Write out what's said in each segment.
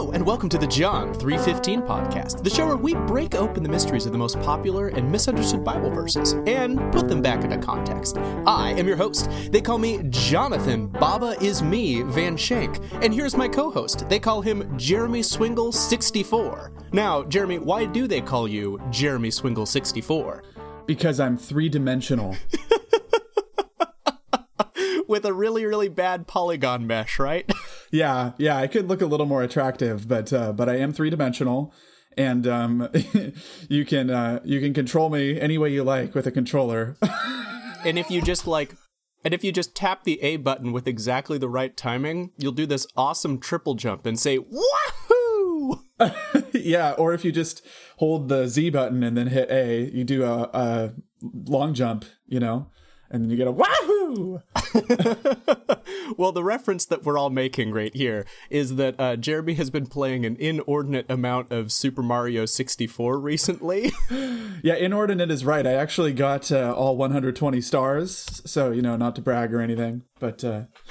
Hello, and welcome to the John 315 podcast, the show where we break open the mysteries of the most popular and misunderstood Bible verses and put them back into context. I am your host. They call me Jonathan Baba is me Van Shank, and here's my co-host. They call him Jeremy Swingle 64. Now, Jeremy, why do they call you Jeremy Swingle 64? Because I'm three dimensional. With a really, really bad polygon mesh, right? yeah, yeah, I could look a little more attractive, but uh, but I am three dimensional, and um, you can uh, you can control me any way you like with a controller. and if you just like and if you just tap the A button with exactly the right timing, you'll do this awesome triple jump and say, Wahoo! yeah, or if you just hold the Z button and then hit A, you do a, a long jump, you know, and then you get a wahoo! well, the reference that we're all making right here is that uh, Jeremy has been playing an inordinate amount of Super Mario 64 recently. yeah, inordinate is right. I actually got uh, all 120 stars, so you know, not to brag or anything, but. Uh...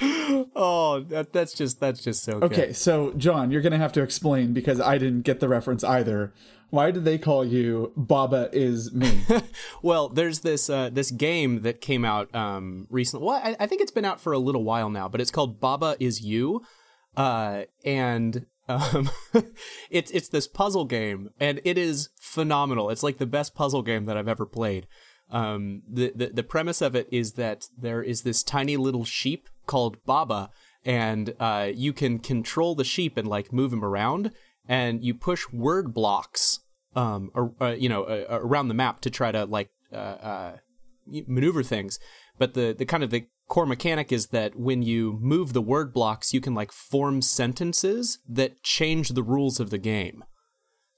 oh, that, that's just that's just so. Okay, good. so John, you're gonna have to explain because I didn't get the reference either. Why did they call you Baba is me? well, there's this uh, this game that came out um, recently. Well, I, I, think it's been out for a little while now, but it's called Baba is You, uh, and um, it's it's this puzzle game, and it is phenomenal. It's like the best puzzle game that I've ever played. Um, the, the the premise of it is that there is this tiny little sheep called Baba, and uh, you can control the sheep and like move him around and you push word blocks, um, or, uh, you know, uh, around the map to try to like uh, uh maneuver things. But the the kind of the core mechanic is that when you move the word blocks, you can like form sentences that change the rules of the game.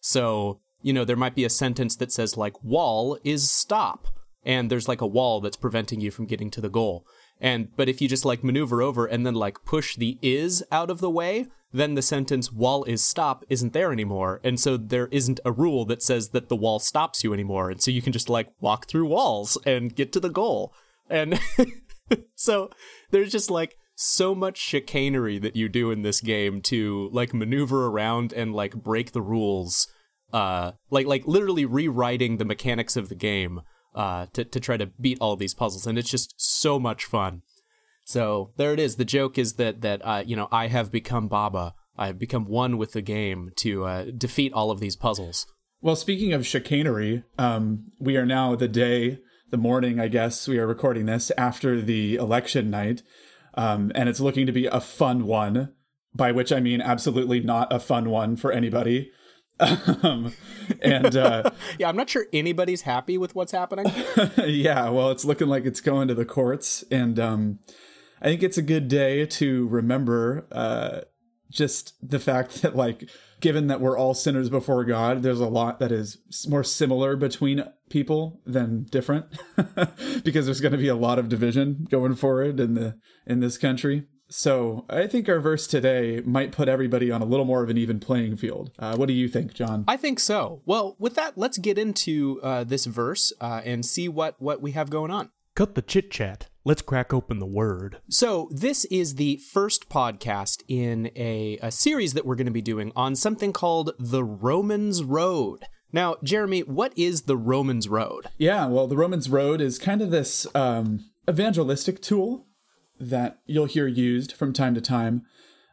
So you know, there might be a sentence that says like "wall is stop," and there's like a wall that's preventing you from getting to the goal. And but if you just like maneuver over and then like push the is out of the way, then the sentence wall is stop isn't there anymore. And so there isn't a rule that says that the wall stops you anymore. And so you can just like walk through walls and get to the goal. And so there's just like so much chicanery that you do in this game to like maneuver around and like break the rules. Uh, like like literally rewriting the mechanics of the game uh, to to try to beat all these puzzles, and it's just so much fun. So there it is. The joke is that that uh, you know I have become Baba. I have become one with the game to uh, defeat all of these puzzles. Well, speaking of chicanery, um, we are now the day, the morning, I guess we are recording this after the election night, um, and it's looking to be a fun one. By which I mean absolutely not a fun one for anybody. um, and uh, yeah, I'm not sure anybody's happy with what's happening. yeah, well, it's looking like it's going to the courts, and um, I think it's a good day to remember uh, just the fact that, like, given that we're all sinners before God, there's a lot that is more similar between people than different, because there's going to be a lot of division going forward in the in this country. So I think our verse today might put everybody on a little more of an even playing field. Uh, what do you think, John? I think so. Well, with that, let's get into uh, this verse uh, and see what what we have going on. Cut the chit chat. Let's crack open the word. So, this is the first podcast in a, a series that we're going to be doing on something called the Romans Road. Now, Jeremy, what is the Romans Road? Yeah, well, the Romans Road is kind of this um, evangelistic tool that you'll hear used from time to time.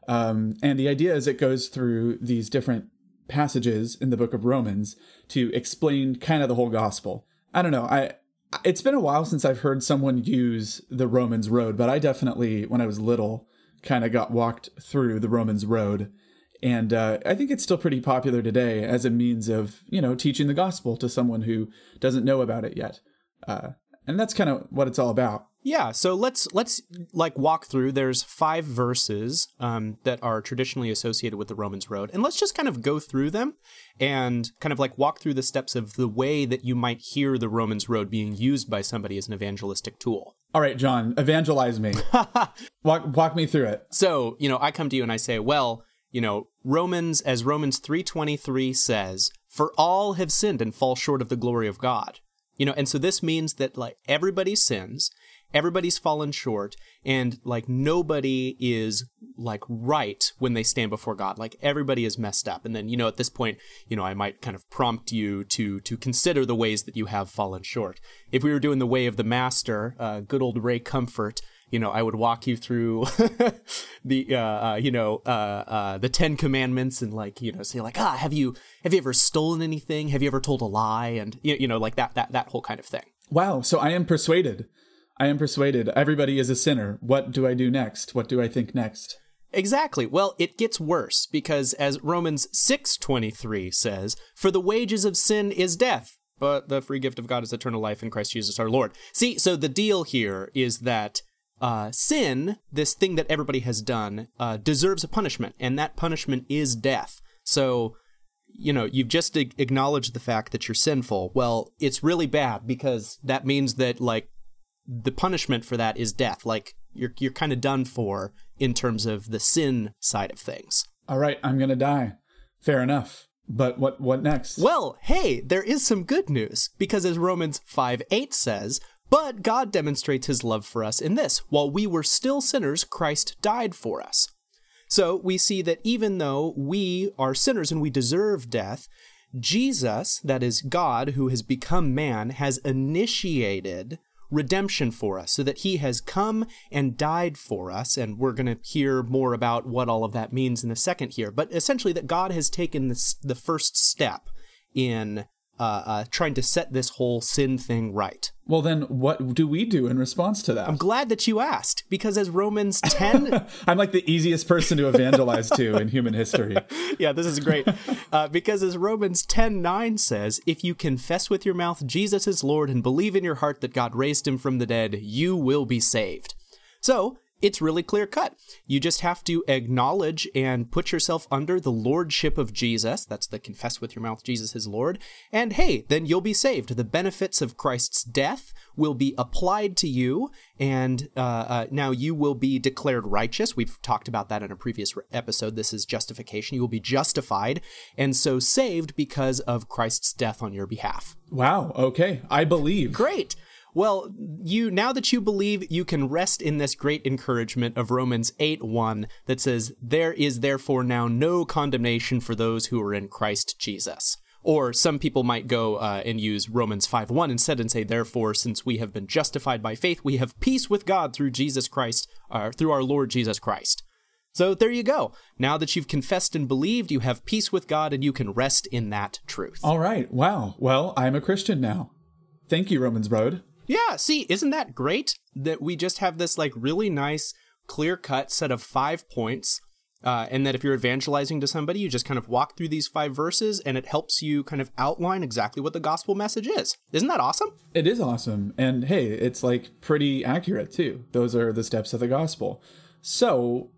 Um, and the idea is it goes through these different passages in the book of Romans to explain kind of the whole gospel. I don't know. I it's been a while since I've heard someone use the Romans road, but I definitely, when I was little, kind of got walked through the Romans road. And uh, I think it's still pretty popular today as a means of, you know, teaching the gospel to someone who doesn't know about it yet. Uh, and that's kind of what it's all about. Yeah, so let's let's like walk through. There's five verses um, that are traditionally associated with the Romans Road, and let's just kind of go through them and kind of like walk through the steps of the way that you might hear the Romans Road being used by somebody as an evangelistic tool. All right, John, evangelize me. walk walk me through it. So you know, I come to you and I say, well, you know, Romans, as Romans three twenty three says, for all have sinned and fall short of the glory of God. You know, and so this means that like everybody sins everybody's fallen short and like nobody is like right when they stand before God. Like everybody is messed up. And then, you know, at this point, you know, I might kind of prompt you to to consider the ways that you have fallen short. If we were doing the way of the master, uh, good old Ray Comfort, you know, I would walk you through the, uh, uh, you know, uh, uh, the Ten Commandments and like, you know, say like, ah, have you, have you ever stolen anything? Have you ever told a lie? And you, you know, like that, that, that whole kind of thing. Wow. So I am persuaded. I am persuaded. Everybody is a sinner. What do I do next? What do I think next? Exactly. Well, it gets worse because as Romans 6:23 says, "For the wages of sin is death, but the free gift of God is eternal life in Christ Jesus our Lord." See, so the deal here is that uh, sin, this thing that everybody has done, uh, deserves a punishment, and that punishment is death. So, you know, you've just acknowledged the fact that you're sinful. Well, it's really bad because that means that like the punishment for that is death. Like you're you're kind of done for in terms of the sin side of things. All right, I'm gonna die. Fair enough. But what what next? Well, hey, there is some good news because as Romans 5 8 says, but God demonstrates his love for us in this while we were still sinners, Christ died for us. So we see that even though we are sinners and we deserve death, Jesus, that is God who has become man, has initiated redemption for us so that he has come and died for us. And we're going to hear more about what all of that means in a second here. But essentially, that God has taken this, the first step in uh, uh, trying to set this whole sin thing right. Well, then what do we do in response to that? I'm glad that you asked because as Romans 10. I'm like the easiest person to evangelize to in human history. Yeah, this is great. Uh, because as Romans 10 9 says, if you confess with your mouth Jesus is Lord and believe in your heart that God raised him from the dead, you will be saved. So, it's really clear cut. You just have to acknowledge and put yourself under the lordship of Jesus. That's the confess with your mouth Jesus is Lord. And hey, then you'll be saved. The benefits of Christ's death will be applied to you, and uh, uh, now you will be declared righteous. We've talked about that in a previous episode. This is justification. You will be justified, and so saved because of Christ's death on your behalf. Wow. Okay. I believe. Great. Well, you now that you believe, you can rest in this great encouragement of Romans 8 1 that says, There is therefore now no condemnation for those who are in Christ Jesus. Or some people might go uh, and use Romans 5 1 instead and say, Therefore, since we have been justified by faith, we have peace with God through Jesus Christ, uh, through our Lord Jesus Christ. So there you go. Now that you've confessed and believed, you have peace with God and you can rest in that truth. All right. Wow. Well, I'm a Christian now. Thank you, Romans Road. Yeah, see, isn't that great that we just have this like really nice, clear cut set of five points? Uh, and that if you're evangelizing to somebody, you just kind of walk through these five verses and it helps you kind of outline exactly what the gospel message is. Isn't that awesome? It is awesome. And hey, it's like pretty accurate too. Those are the steps of the gospel. So,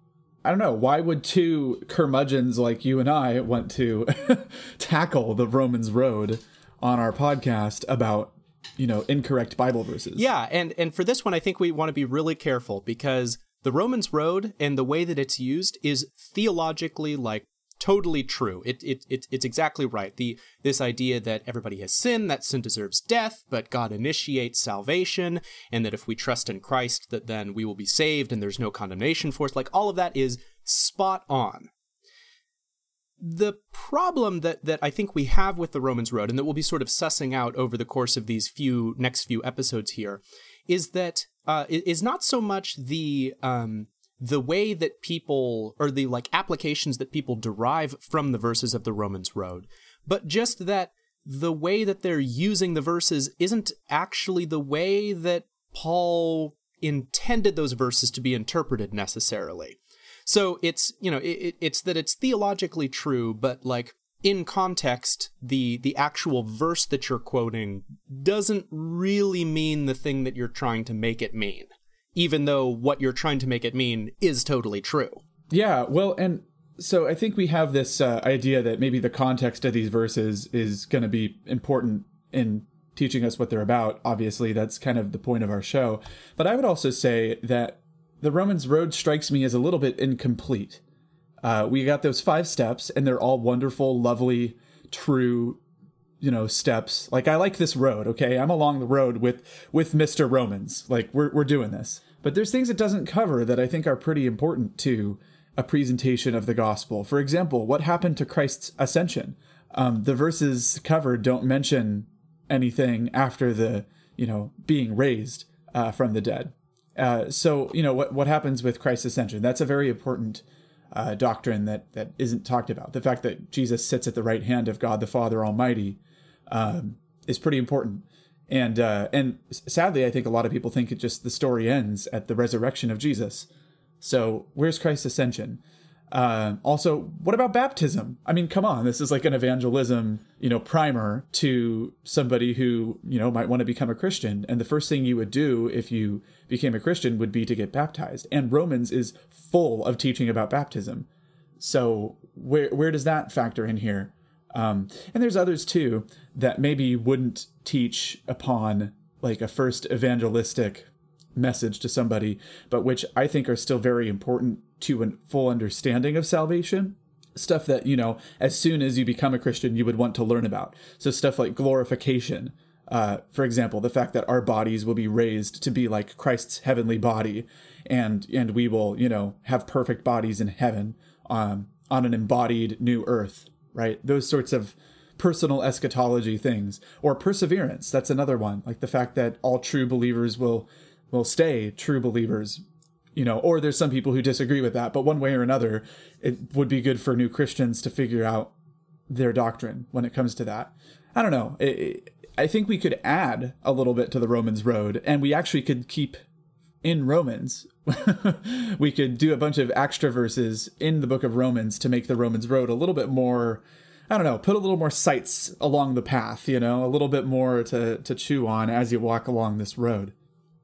I don't know, why would two curmudgeons like you and I want to tackle the Romans road on our podcast about you know incorrect bible verses. Yeah and and for this one i think we want to be really careful because the romans road and the way that it's used is theologically like totally true. It, it, it it's exactly right. The this idea that everybody has sinned that sin deserves death but god initiates salvation and that if we trust in christ that then we will be saved and there's no condemnation for us. Like all of that is spot on the problem that that I think we have with the Romans road, and that we'll be sort of sussing out over the course of these few next few episodes here, is that uh, is not so much the um, the way that people or the like applications that people derive from the verses of the Romans road, but just that the way that they're using the verses isn't actually the way that Paul intended those verses to be interpreted necessarily. So it's you know it, it's that it's theologically true, but like in context, the the actual verse that you're quoting doesn't really mean the thing that you're trying to make it mean, even though what you're trying to make it mean is totally true. Yeah, well, and so I think we have this uh, idea that maybe the context of these verses is going to be important in teaching us what they're about. Obviously, that's kind of the point of our show. But I would also say that the Romans road strikes me as a little bit incomplete. Uh, we got those five steps, and they're all wonderful, lovely, true you know steps. Like i like this road okay? I'm along the road with with mr romans. Like we're, we're doing this. But there's things it doesn't cover that i think are pretty important to a presentation of the gospel. For example what happened to christ's ascension? Um, the verses covered don't mention anything after the you know being raised uh, from the dead uh, so you know what what happens with christ's ascension that's a very important uh, doctrine that that isn't talked about. The fact that Jesus sits at the right hand of God the Father Almighty um, is pretty important. And uh, and sadly, I think a lot of people think it just the story ends at the resurrection of Jesus. So where's Christ's ascension? Uh, also, what about baptism? I mean, come on, this is like an evangelism, you know, primer to somebody who you know might want to become a Christian. And the first thing you would do if you became a Christian would be to get baptized. And Romans is full of teaching about baptism. So where where does that factor in here? Um, and there's others too that maybe wouldn't teach upon like a first evangelistic message to somebody, but which I think are still very important to a full understanding of salvation. Stuff that, you know, as soon as you become a Christian, you would want to learn about. So, stuff like glorification. Uh, for example, the fact that our bodies will be raised to be like Christ's heavenly body, and and we will, you know, have perfect bodies in heaven um, on an embodied new earth, right? Those sorts of personal eschatology things, or perseverance. That's another one. Like the fact that all true believers will will stay true believers you know, or there's some people who disagree with that, but one way or another, it would be good for new Christians to figure out their doctrine when it comes to that. I don't know. It, it, I think we could add a little bit to the Romans road, and we actually could keep in Romans. we could do a bunch of extra verses in the book of Romans to make the Romans road a little bit more. I don't know, put a little more sights along the path, you know, a little bit more to, to chew on as you walk along this road.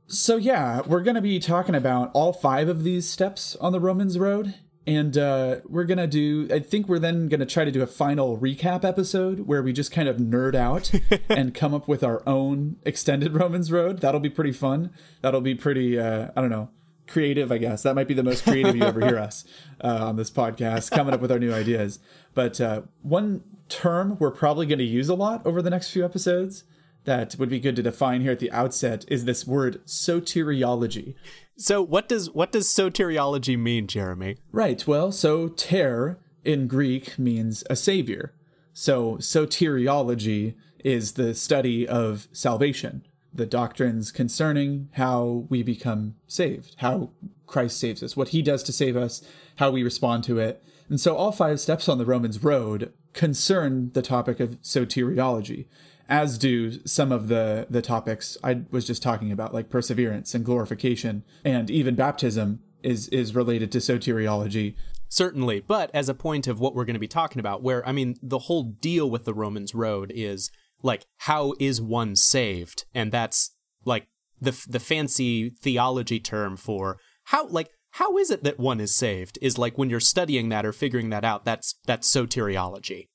So yeah, we're going to be talking about all five of these steps on the Romans road. And uh, we're going to do, I think we're then going to try to do a final recap episode where we just kind of nerd out and come up with our own extended Romans road. That'll be pretty fun. That'll be pretty, uh, I don't know, creative, I guess. That might be the most creative you ever hear us uh, on this podcast, coming up with our new ideas. But uh, one term we're probably going to use a lot over the next few episodes that would be good to define here at the outset is this word soteriology. So what does what does soteriology mean, Jeremy? Right. Well, soter in Greek means a savior. So soteriology is the study of salvation, the doctrines concerning how we become saved, how Christ saves us, what he does to save us, how we respond to it. And so all five steps on the Romans road concern the topic of soteriology as do some of the the topics I was just talking about, like perseverance and glorification, and even baptism is is related to soteriology. Certainly, but as a point of what we're going to be talking about, where I mean, the whole deal with the Romans road is like, how is one saved, and that's like the the fancy theology term for how like how is it that one is saved is like when you're studying that or figuring that out that's that's soteriology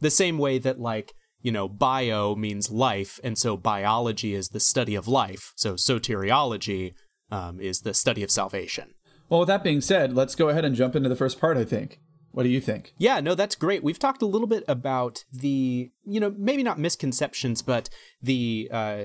the same way that like you know, bio means life, and so biology is the study of life. So soteriology um, is the study of salvation. Well, with that being said, let's go ahead and jump into the first part, I think. What do you think? Yeah, no, that's great. We've talked a little bit about the, you know, maybe not misconceptions, but the uh,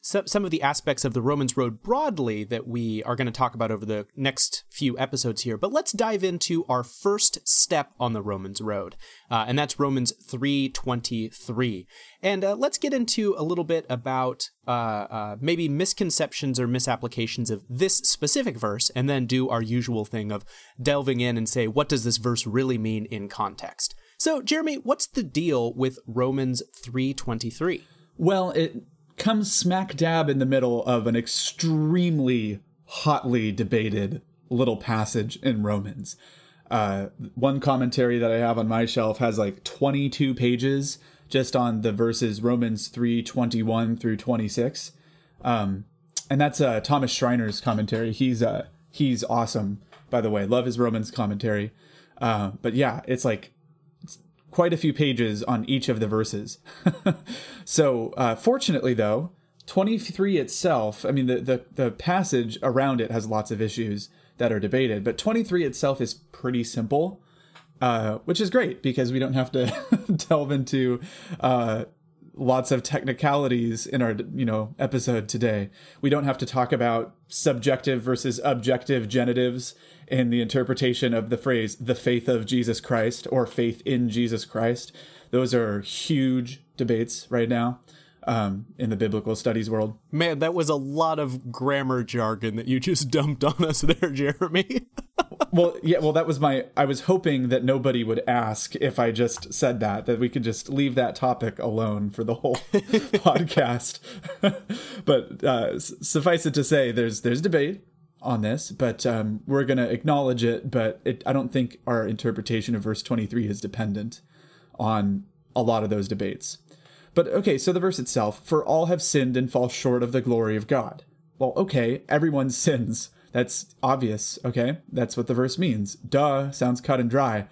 some, some of the aspects of the Romans Road broadly that we are going to talk about over the next few episodes here. But let's dive into our first step on the Romans Road, uh, and that's Romans 3.23. And uh, let's get into a little bit about uh, uh, maybe misconceptions or misapplications of this specific verse, and then do our usual thing of delving in and say, what does this verse really mean in context? So, Jeremy, what's the deal with Romans 3.23? Well, it comes smack dab in the middle of an extremely hotly debated little passage in Romans. Uh, one commentary that I have on my shelf has like 22 pages just on the verses Romans 3 21 through 26. Um, and that's uh, Thomas Schreiner's commentary. He's uh, he's awesome, by the way. Love his Romans commentary. Uh, but yeah, it's like quite a few pages on each of the verses. so, uh, fortunately, though, 23 itself, I mean, the, the, the passage around it has lots of issues that are debated, but 23 itself is pretty simple, uh, which is great because we don't have to delve into uh, lots of technicalities in our you know episode today. We don't have to talk about subjective versus objective genitives in the interpretation of the phrase "the faith of Jesus Christ" or "faith in Jesus Christ." Those are huge debates right now um, in the biblical studies world. Man, that was a lot of grammar jargon that you just dumped on us there, Jeremy. well, yeah, well, that was my. I was hoping that nobody would ask if I just said that, that we could just leave that topic alone for the whole podcast. but uh, suffice it to say, there's there's debate on this, but um, we're going to acknowledge it. But it, I don't think our interpretation of verse 23 is dependent on a lot of those debates. But okay, so the verse itself for all have sinned and fall short of the glory of God. Well, okay, everyone sins. That's obvious, okay? That's what the verse means. Duh, sounds cut and dry.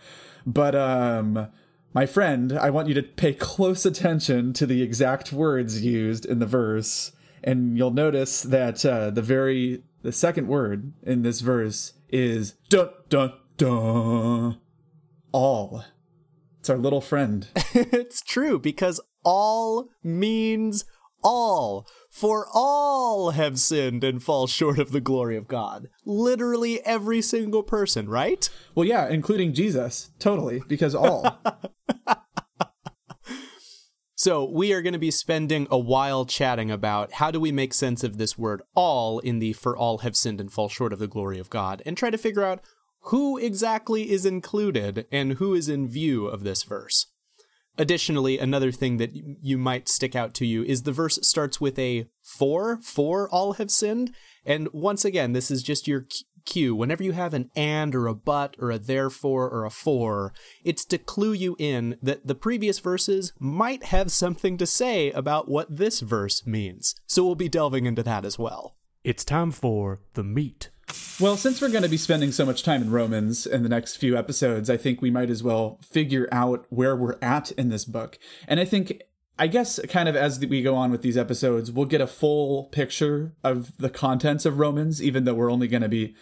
But, um, my friend, I want you to pay close attention to the exact words used in the verse, and you'll notice that uh, the very the second word in this verse is dun dun dun all. It's our little friend. it's true because all means all. For all have sinned and fall short of the glory of God. Literally every single person, right? Well, yeah, including Jesus. Totally, because all. so, we are going to be spending a while chatting about how do we make sense of this word all in the for all have sinned and fall short of the glory of God and try to figure out who exactly is included and who is in view of this verse. Additionally, another thing that you might stick out to you is the verse starts with a for, for all have sinned. And once again, this is just your cue. Whenever you have an and or a but or a therefore or a for, it's to clue you in that the previous verses might have something to say about what this verse means. So we'll be delving into that as well. It's time for the meat well, since we're going to be spending so much time in Romans in the next few episodes, I think we might as well figure out where we're at in this book. And I think, I guess, kind of as we go on with these episodes, we'll get a full picture of the contents of Romans, even though we're only going to be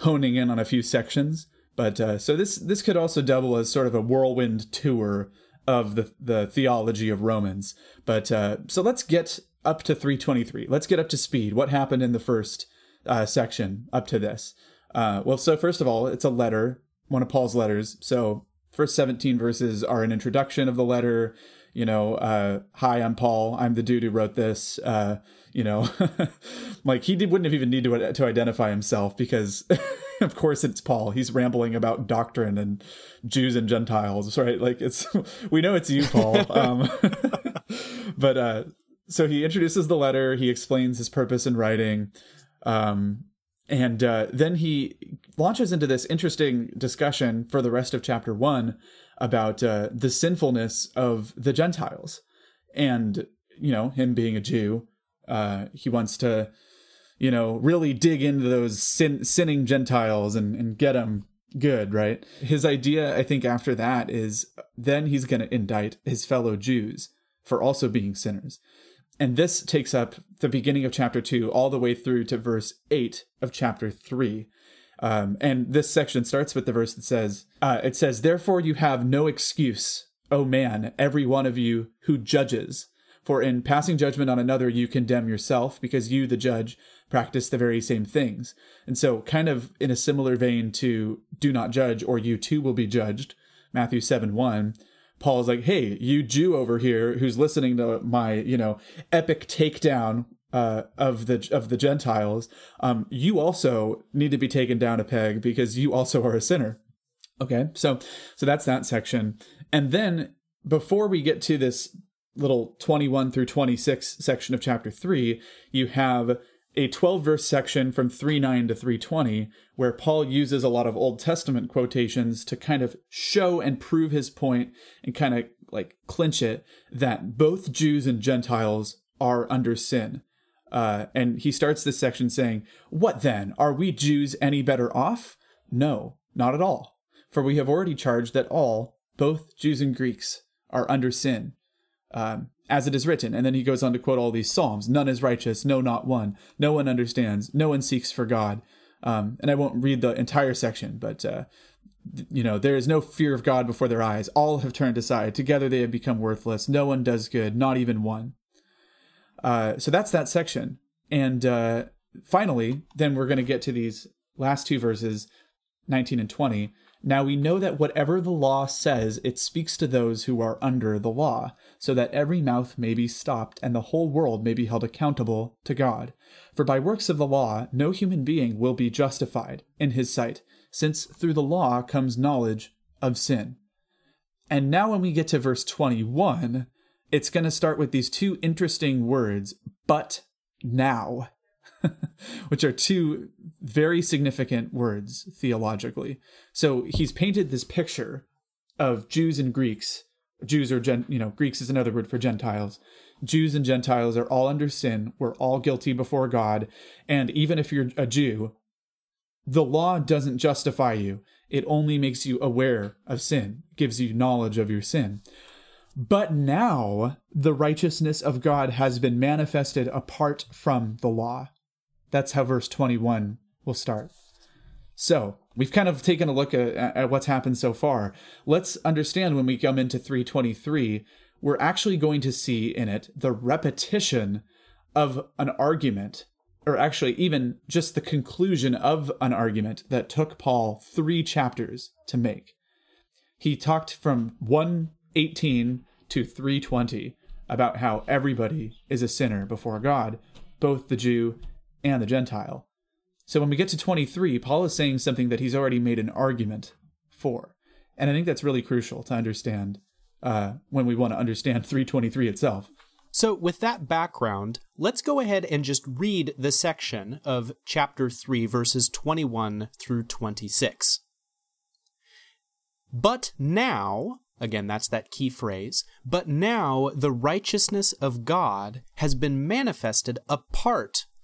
honing in on a few sections. But uh, so this this could also double as sort of a whirlwind tour of the the theology of Romans. But uh, so let's get up to 323. Let's get up to speed. What happened in the first uh, section up to this. Uh, well, so first of all, it's a letter, one of Paul's letters. So first 17 verses are an introduction of the letter. You know, uh, hi, I'm Paul. I'm the dude who wrote this. Uh, you know, like he did, wouldn't have even need to to identify himself because, of course, it's Paul. He's rambling about doctrine and Jews and Gentiles, right? Like it's we know it's you, Paul. Um, but uh, so he introduces the letter. He explains his purpose in writing. Um, and uh, then he launches into this interesting discussion for the rest of chapter one about uh, the sinfulness of the Gentiles. And, you know, him being a Jew, uh, he wants to, you know, really dig into those sin- sinning Gentiles and, and get them good, right? His idea, I think, after that is then he's going to indict his fellow Jews for also being sinners. And this takes up the beginning of chapter two all the way through to verse eight of chapter three. Um, and this section starts with the verse that says, uh, It says, Therefore you have no excuse, O man, every one of you who judges. For in passing judgment on another, you condemn yourself, because you, the judge, practice the very same things. And so, kind of in a similar vein to do not judge, or you too will be judged, Matthew 7 1, Paul's like, "Hey, you Jew over here who's listening to my, you know, epic takedown uh, of the of the Gentiles, um, you also need to be taken down a peg because you also are a sinner." Okay, so so that's that section, and then before we get to this little 21 through 26 section of chapter 3 you have a 12 verse section from 3:9 to 320 where Paul uses a lot of Old Testament quotations to kind of show and prove his point and kind of like clinch it that both Jews and Gentiles are under sin. Uh, and he starts this section saying, What then? Are we Jews any better off? No, not at all. For we have already charged that all, both Jews and Greeks, are under sin. Um, as it is written. And then he goes on to quote all these Psalms None is righteous, no, not one. No one understands, no one seeks for God. Um, and I won't read the entire section, but uh, you know, there is no fear of God before their eyes. All have turned aside. Together they have become worthless. No one does good, not even one. Uh, so that's that section. And uh, finally, then we're going to get to these last two verses, 19 and 20. Now we know that whatever the law says, it speaks to those who are under the law, so that every mouth may be stopped and the whole world may be held accountable to God. For by works of the law, no human being will be justified in his sight, since through the law comes knowledge of sin. And now, when we get to verse 21, it's going to start with these two interesting words, but now. which are two very significant words theologically. So he's painted this picture of Jews and Greeks. Jews or gen, you know, Greeks is another word for Gentiles. Jews and Gentiles are all under sin. We're all guilty before God. And even if you're a Jew, the law doesn't justify you. It only makes you aware of sin, gives you knowledge of your sin. But now the righteousness of God has been manifested apart from the law. That's how verse 21 will start. So, we've kind of taken a look at, at, what's happened so far. Let's understand when we come into 323, we're actually going to see in it the repetition of an argument, or actually, even just the conclusion of an argument that took Paul three chapters to make. He talked from 118 to 320 about how everybody is a sinner before God, both the Jew and the Gentile. So when we get to 23, Paul is saying something that he's already made an argument for. And I think that's really crucial to understand uh, when we want to understand 323 itself. So, with that background, let's go ahead and just read the section of chapter 3, verses 21 through 26. But now, again, that's that key phrase, but now the righteousness of God has been manifested apart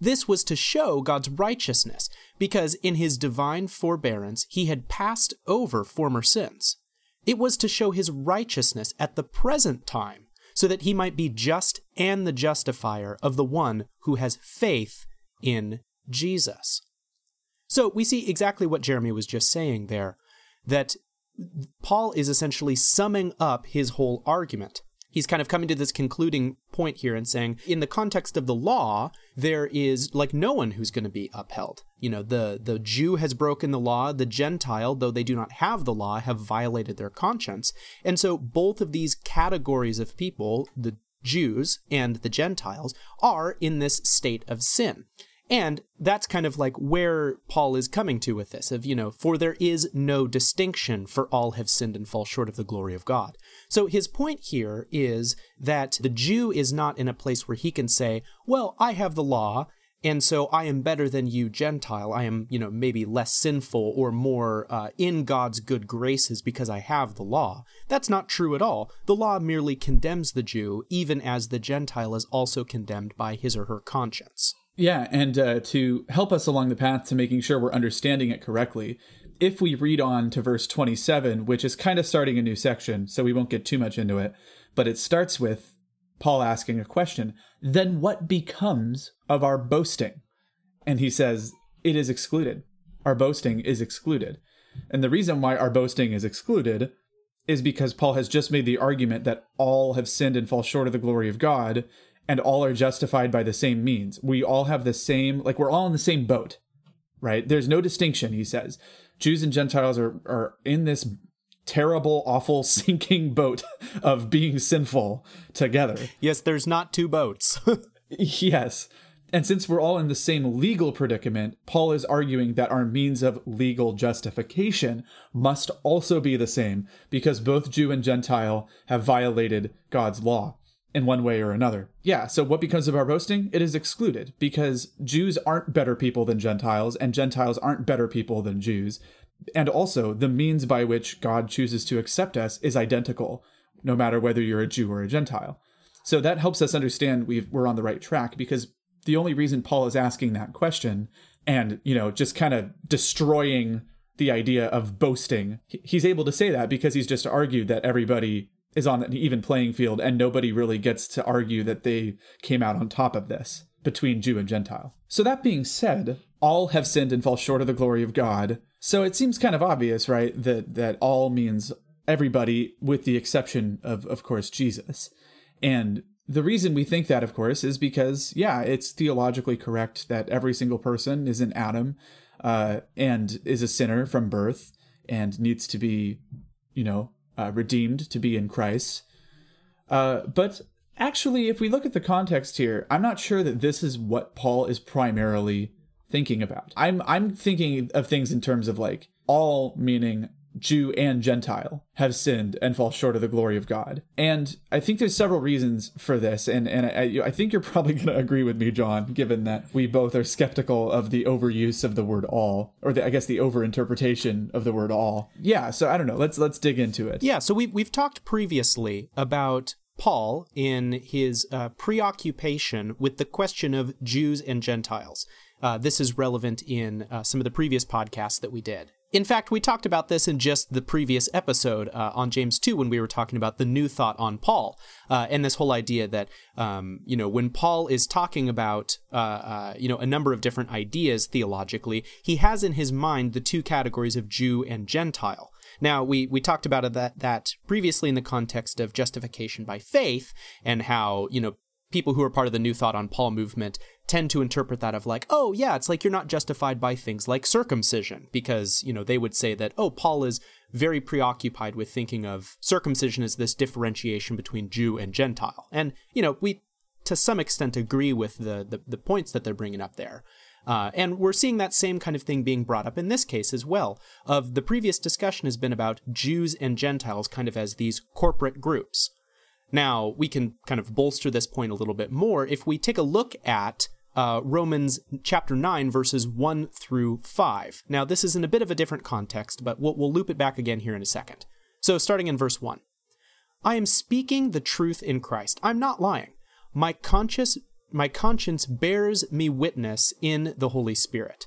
This was to show God's righteousness, because in his divine forbearance he had passed over former sins. It was to show his righteousness at the present time, so that he might be just and the justifier of the one who has faith in Jesus. So we see exactly what Jeremy was just saying there that Paul is essentially summing up his whole argument he's kind of coming to this concluding point here and saying in the context of the law there is like no one who's going to be upheld. You know the the jew has broken the law the gentile though they do not have the law have violated their conscience. And so both of these categories of people the jews and the gentiles are in this state of sin and that's kind of like where Paul is coming to with this of, you know, for there is no distinction, for all have sinned and fall short of the glory of God. So his point here is that the Jew is not in a place where he can say, well, I have the law, and so I am better than you, Gentile. I am, you know, maybe less sinful or more uh, in God's good graces because I have the law. That's not true at all. The law merely condemns the Jew, even as the Gentile is also condemned by his or her conscience. Yeah, and uh, to help us along the path to making sure we're understanding it correctly, if we read on to verse 27, which is kind of starting a new section, so we won't get too much into it, but it starts with Paul asking a question Then what becomes of our boasting? And he says, It is excluded. Our boasting is excluded. And the reason why our boasting is excluded is because Paul has just made the argument that all have sinned and fall short of the glory of God, and all are justified by the same means. We all have the same, like we're all in the same boat, right? There's no distinction, he says. Jews and Gentiles are, are in this terrible, awful, sinking boat of being sinful together. Yes, there's not two boats. yes. And since we're all in the same legal predicament, Paul is arguing that our means of legal justification must also be the same because both Jew and Gentile have violated God's law in one way or another. Yeah, so what becomes of our boasting? It is excluded because Jews aren't better people than Gentiles, and Gentiles aren't better people than Jews. and also the means by which God chooses to accept us is identical, no matter whether you're a Jew or a Gentile. So that helps us understand we are on the right track because the only reason Paul is asking that question and, you know, just kind of destroying the idea of boasting, he's able to say that because he's just argued that everybody is on an even playing field and nobody really gets to argue that they came out on top of this between Jew and Gentile. So that being said, all have sinned and fall short of the glory of God. So it seems kind of obvious, right, that that all means everybody with the exception of of course Jesus. And the reason we think that of course is because yeah, it's theologically correct that every single person is an Adam uh, and is a sinner from birth and needs to be, you know, uh, redeemed to be in Christ. Uh, but actually, if we look at the context here, I'm not sure that this is what Paul is primarily thinking about. I'm I'm thinking of things in terms of like all meaning Jew and Gentile have sinned and fall short of the glory of God. And I think there's several reasons for this. And, and I, I think you're probably going to agree with me, John, given that we both are skeptical of the overuse of the word all, or the, I guess the overinterpretation of the word all. Yeah. So I don't know. Let's, let's dig into it. Yeah. So we've, we've talked previously about Paul in his uh, preoccupation with the question of Jews and Gentiles. Uh, this is relevant in uh, some of the previous podcasts that we did. In fact, we talked about this in just the previous episode uh, on James 2 when we were talking about the new thought on Paul uh, and this whole idea that, um, you know, when Paul is talking about, uh, uh, you know, a number of different ideas theologically, he has in his mind the two categories of Jew and Gentile. Now, we, we talked about that, that previously in the context of justification by faith and how, you know, people who are part of the New Thought on Paul movement tend to interpret that of like, oh, yeah, it's like you're not justified by things like circumcision, because, you know, they would say that, oh, Paul is very preoccupied with thinking of circumcision as this differentiation between Jew and Gentile. And, you know, we to some extent agree with the, the, the points that they're bringing up there. Uh, and we're seeing that same kind of thing being brought up in this case as well. Of the previous discussion has been about Jews and Gentiles kind of as these corporate groups. Now, we can kind of bolster this point a little bit more if we take a look at uh, Romans chapter 9, verses 1 through 5. Now, this is in a bit of a different context, but we'll, we'll loop it back again here in a second. So, starting in verse 1 I am speaking the truth in Christ. I'm not lying. My conscience, my conscience bears me witness in the Holy Spirit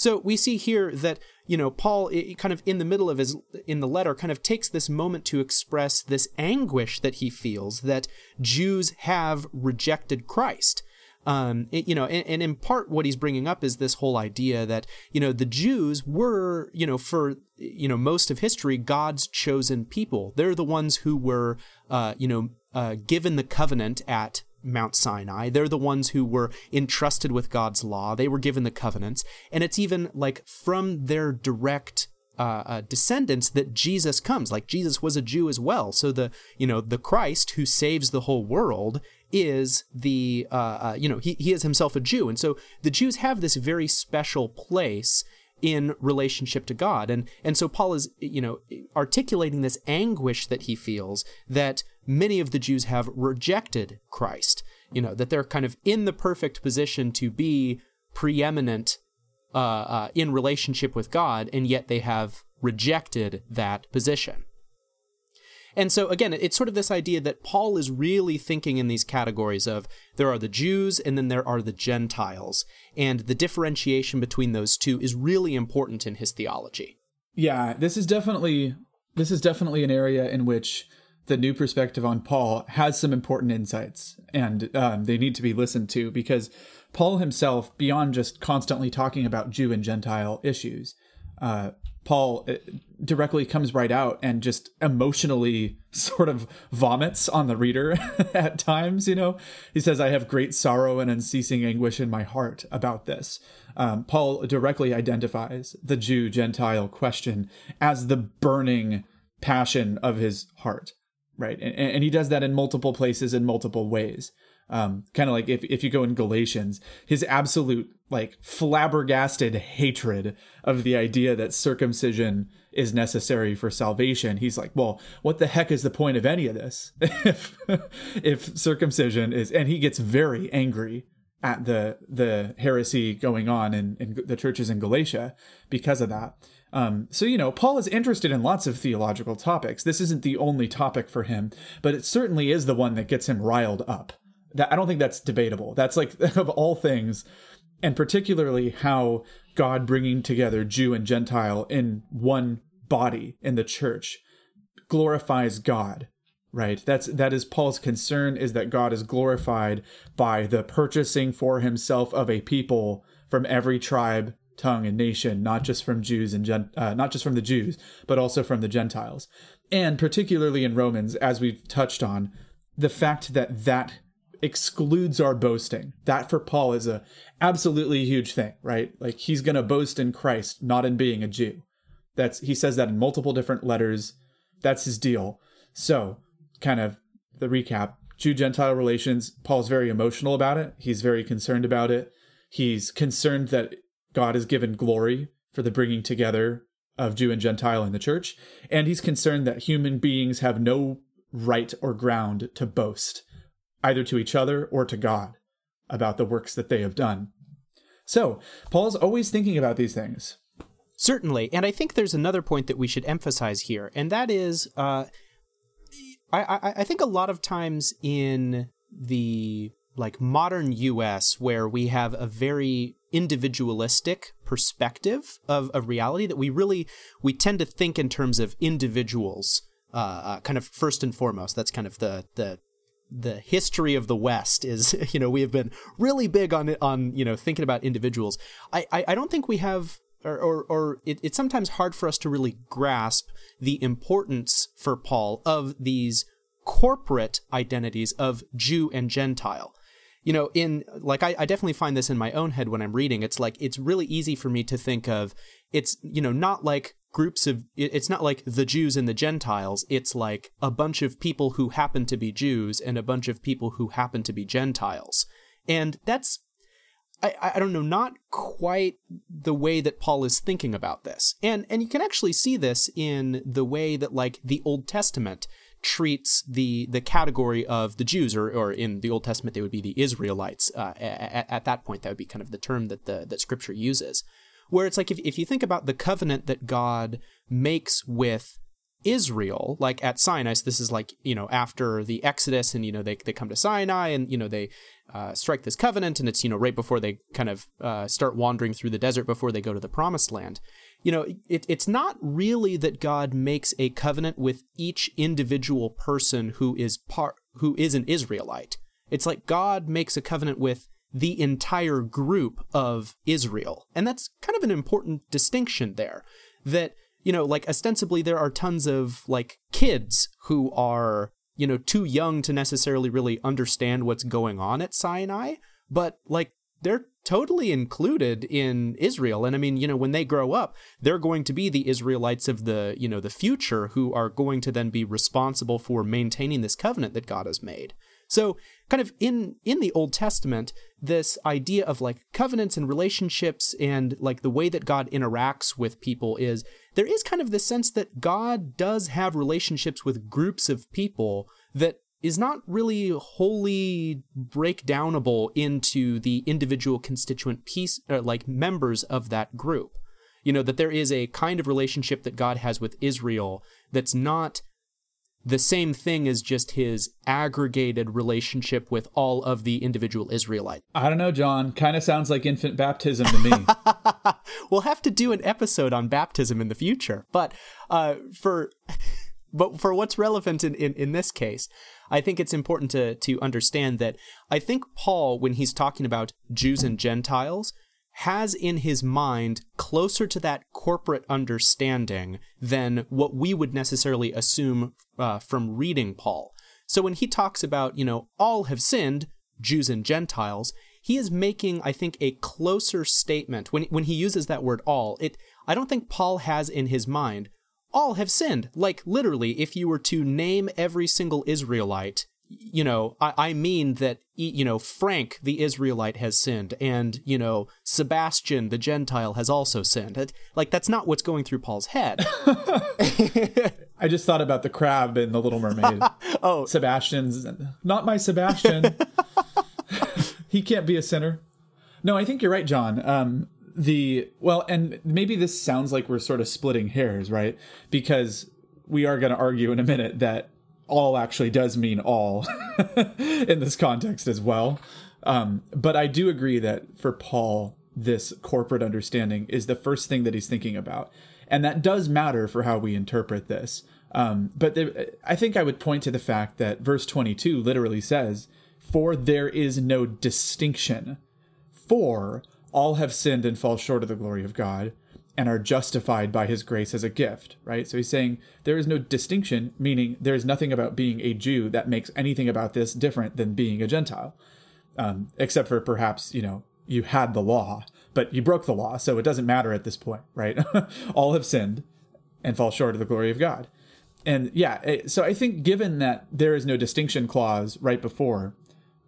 So we see here that you know Paul, kind of in the middle of his in the letter, kind of takes this moment to express this anguish that he feels that Jews have rejected Christ. Um, it, you know, and, and, in part, what he's bringing up is this whole idea that you know the Jews were, you know, for you know most of history, God's chosen people. They're the ones who were, uh, you know, uh, given the covenant at Mount Sinai. They're the ones who were entrusted with God's law. They were given the covenants. And it's even like from their direct uh, uh, descendants that Jesus comes. Like Jesus was a Jew as well. So the, you know, the Christ who saves the whole world is the, uh, uh you know, he, he is himself a Jew. And so the Jews have this very special place in relationship to God. And and so Paul is, you know, articulating this anguish that he feels that many of the Jews have rejected Christ. You know, that they're kind of in the perfect position to be preeminent uh, uh, in relationship with God, and yet they have rejected that position. And so, again, it's sort of this idea that Paul is really thinking in these categories of there are the Jews and then there are the Gentiles. And the differentiation between those two is really important in his theology. Yeah, this is definitely this is definitely an area in which the new perspective on Paul has some important insights, and um, they need to be listened to because Paul himself, beyond just constantly talking about Jew and Gentile issues, uh, Paul uh, directly comes right out and just emotionally sort of vomits on the reader at times. You know, he says, I have great sorrow and unceasing anguish in my heart about this. Um, Paul directly identifies the Jew Gentile question as the burning passion of his heart, right? And, and he does that in multiple places in multiple ways. Um, kind of like if, if you go in Galatians, his absolute like flabbergasted hatred of the idea that circumcision is necessary for salvation. He's like, well, what the heck is the point of any of this if if circumcision is? And he gets very angry at the the heresy going on in, in the churches in Galatia because of that. Um, so you know, Paul is interested in lots of theological topics. This isn't the only topic for him, but it certainly is the one that gets him riled up. That I don't think that's debatable. That's like of all things, and particularly how God bringing together Jew and Gentile in one body in the church glorifies God right that's that is paul's concern is that god is glorified by the purchasing for himself of a people from every tribe tongue and nation not just from jews and Gen- uh, not just from the jews but also from the gentiles. And particularly in romans as we've touched on the fact that that excludes our boasting that for paul is a absolutely huge thing right? Like he's going to boast in christ not in being a jew. That's he says that in multiple different letters. That's his deal. So kind of the recap. Jew Gentile relations, Paul's very emotional about it. He's very concerned about it. He's concerned that God has given glory for the bringing together of Jew and Gentile in the church. And he's concerned that human beings have no right or ground to boast, either to each other or to God, about the works that they have done. So, Paul's always thinking about these things. Certainly. And I think there's another point that we should emphasize here, and that is uh, I, I, I think a lot of times in the like modern US where we have a very individualistic perspective of, of reality that we really we tend to think in terms of individuals uh, uh, kind of first and foremost that's kind of the the the history of the West is, you know, we have been really big on it, on, you know, thinking about individuals. I, I, I don't think we have or, or, or it, it's sometimes hard for us to really grasp the importance for Paul of these corporate identities of Jew and Gentile. You know, in like I, I definitely find this in my own head when I'm reading. It's like it's really easy for me to think of it's you know not like groups of it's not like the Jews and the Gentiles. It's like a bunch of people who happen to be Jews and a bunch of people who happen to be Gentiles. And that's I, I don't know, not quite the way that Paul is thinking about this. And and you can actually see this in the way that like the Old Testament treats the the category of the Jews, or or in the Old Testament they would be the Israelites. Uh, at, at that point, that would be kind of the term that the that Scripture uses. Where it's like if if you think about the covenant that God makes with Israel, like at Sinai, so this is like, you know, after the Exodus and, you know, they, they come to Sinai and, you know, they uh, strike this covenant and it's, you know, right before they kind of uh, start wandering through the desert before they go to the promised land. You know, it, it's not really that God makes a covenant with each individual person who is part, who is an Israelite. It's like God makes a covenant with the entire group of Israel. And that's kind of an important distinction there that you know, like ostensibly there are tons of like kids who are, you know, too young to necessarily really understand what's going on at Sinai, but like they're totally included in Israel. And I mean, you know, when they grow up, they're going to be the Israelites of the, you know, the future who are going to then be responsible for maintaining this covenant that God has made. So, kind of in in the Old Testament, this idea of like covenants and relationships and like the way that God interacts with people is there is kind of this sense that God does have relationships with groups of people that is not really wholly breakdownable into the individual constituent piece or like members of that group. You know, that there is a kind of relationship that God has with Israel that's not the same thing as just his aggregated relationship with all of the individual Israelites. I don't know, John. Kind of sounds like infant baptism to me. we'll have to do an episode on baptism in the future. But uh, for but for what's relevant in, in, in this case, I think it's important to to understand that I think Paul, when he's talking about Jews and Gentiles, has in his mind closer to that corporate understanding than what we would necessarily assume uh, from reading Paul. So when he talks about, you know, all have sinned, Jews and Gentiles, he is making, I think, a closer statement when when he uses that word all. It I don't think Paul has in his mind all have sinned. Like literally, if you were to name every single Israelite, you know, I, I mean that you know Frank the Israelite has sinned, and you know Sebastian the Gentile has also sinned. It, like that's not what's going through Paul's head. I just thought about the crab in The Little Mermaid. oh, Sebastian's not my Sebastian. he can't be a sinner. No, I think you're right, John. Um, the well, and maybe this sounds like we're sort of splitting hairs, right? Because we are going to argue in a minute that all actually does mean all in this context as well. Um, but I do agree that for Paul, this corporate understanding is the first thing that he's thinking about. And that does matter for how we interpret this. Um, but the, I think I would point to the fact that verse 22 literally says, For there is no distinction. For all have sinned and fall short of the glory of God and are justified by his grace as a gift, right? So he's saying there is no distinction, meaning there is nothing about being a Jew that makes anything about this different than being a Gentile, um, except for perhaps, you know, you had the law, but you broke the law, so it doesn't matter at this point, right? All have sinned and fall short of the glory of God. And yeah, so I think given that there is no distinction clause right before,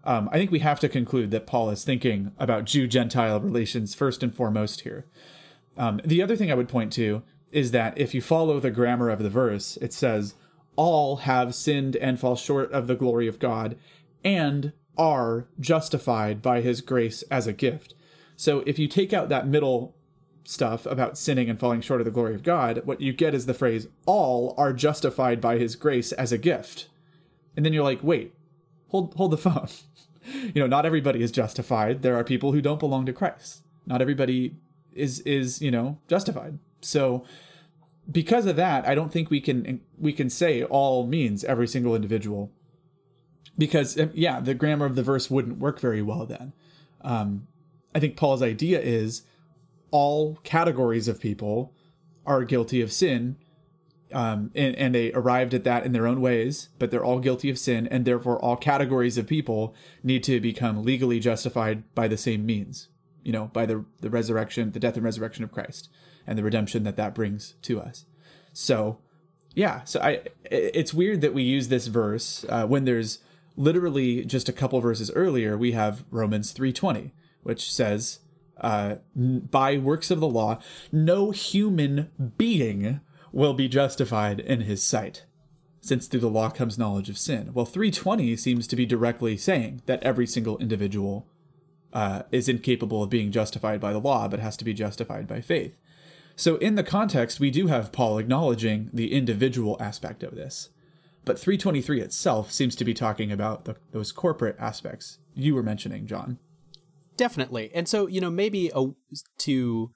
um, I think we have to conclude that Paul is thinking about Jew Gentile relations first and foremost here. Um, the other thing I would point to is that if you follow the grammar of the verse, it says, All have sinned and fall short of the glory of God and are justified by his grace as a gift. So if you take out that middle stuff about sinning and falling short of the glory of God, what you get is the phrase, All are justified by his grace as a gift. And then you're like, wait, hold hold the phone. you know, not everybody is justified. There are people who don't belong to Christ. Not everybody is is, you know, justified. So because of that, I don't think we can we can say all means every single individual. Because um, yeah, the grammar of the verse wouldn't work very well then. Um, I think Paul's idea is all categories of people are guilty of sin um, and, and they arrived at that in their own ways, but they're all guilty of sin, and therefore all categories of people need to become legally justified by the same means, you know, by the the resurrection, the death and resurrection of Christ, and the redemption that that brings to us. So, yeah, so I it's weird that we use this verse uh, when there's literally just a couple verses earlier we have Romans three twenty, which says, uh, "By works of the law, no human being." Will be justified in his sight, since through the law comes knowledge of sin. Well, 320 seems to be directly saying that every single individual uh, is incapable of being justified by the law, but has to be justified by faith. So, in the context, we do have Paul acknowledging the individual aspect of this. But 323 itself seems to be talking about the, those corporate aspects you were mentioning, John. Definitely. And so, you know, maybe a, to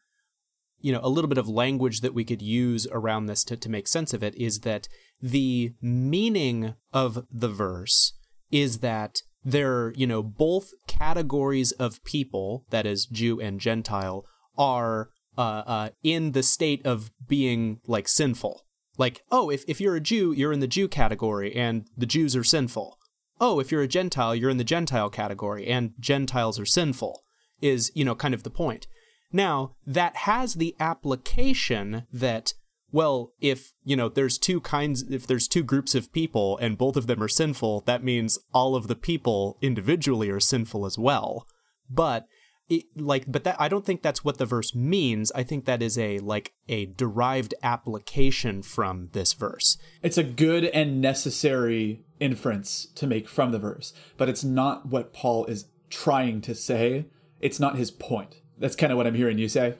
you know a little bit of language that we could use around this to, to make sense of it is that the meaning of the verse is that there you know both categories of people that is jew and gentile are uh, uh, in the state of being like sinful. Like oh if, if you're a jew you're in the jew category and the jews are sinful. Oh if you're a gentile you're in the gentile category and gentiles are sinful is you know kind of the point now, that has the application that well, if, you know, there's two kinds if there's two groups of people and both of them are sinful, that means all of the people individually are sinful as well. But it, like but that I don't think that's what the verse means. I think that is a like a derived application from this verse. It's a good and necessary inference to make from the verse, but it's not what Paul is trying to say. It's not his point. That's kind of what I'm hearing you say.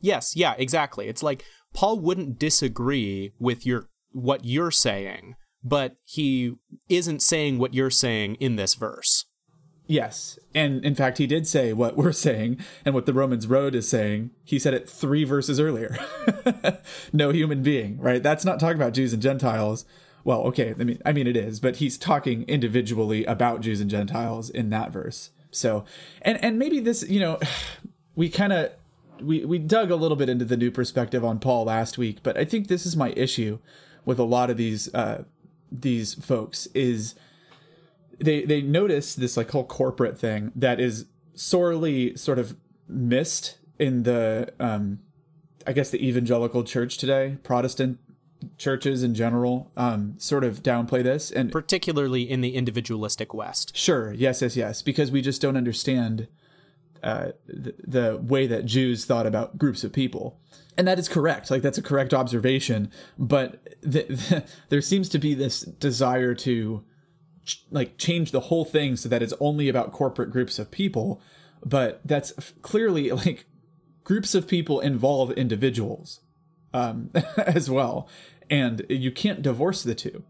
Yes, yeah, exactly. It's like Paul wouldn't disagree with your what you're saying, but he isn't saying what you're saying in this verse. Yes. And in fact, he did say what we're saying and what the Romans Road is saying. He said it three verses earlier. no human being, right? That's not talking about Jews and Gentiles. Well, okay, I mean I mean it is, but he's talking individually about Jews and Gentiles in that verse. So, and and maybe this, you know, we kind of we we dug a little bit into the new perspective on Paul last week, but I think this is my issue with a lot of these uh, these folks is they they notice this like whole corporate thing that is sorely sort of missed in the um, I guess the evangelical church today, Protestant churches in general, um, sort of downplay this and particularly in the individualistic West. Sure, yes, yes, yes, because we just don't understand uh, the, the way that Jews thought about groups of people. And that is correct. Like, that's a correct observation. But the, the, there seems to be this desire to ch- like change the whole thing so that it's only about corporate groups of people. But that's f- clearly like groups of people involve individuals um, as well. And you can't divorce the two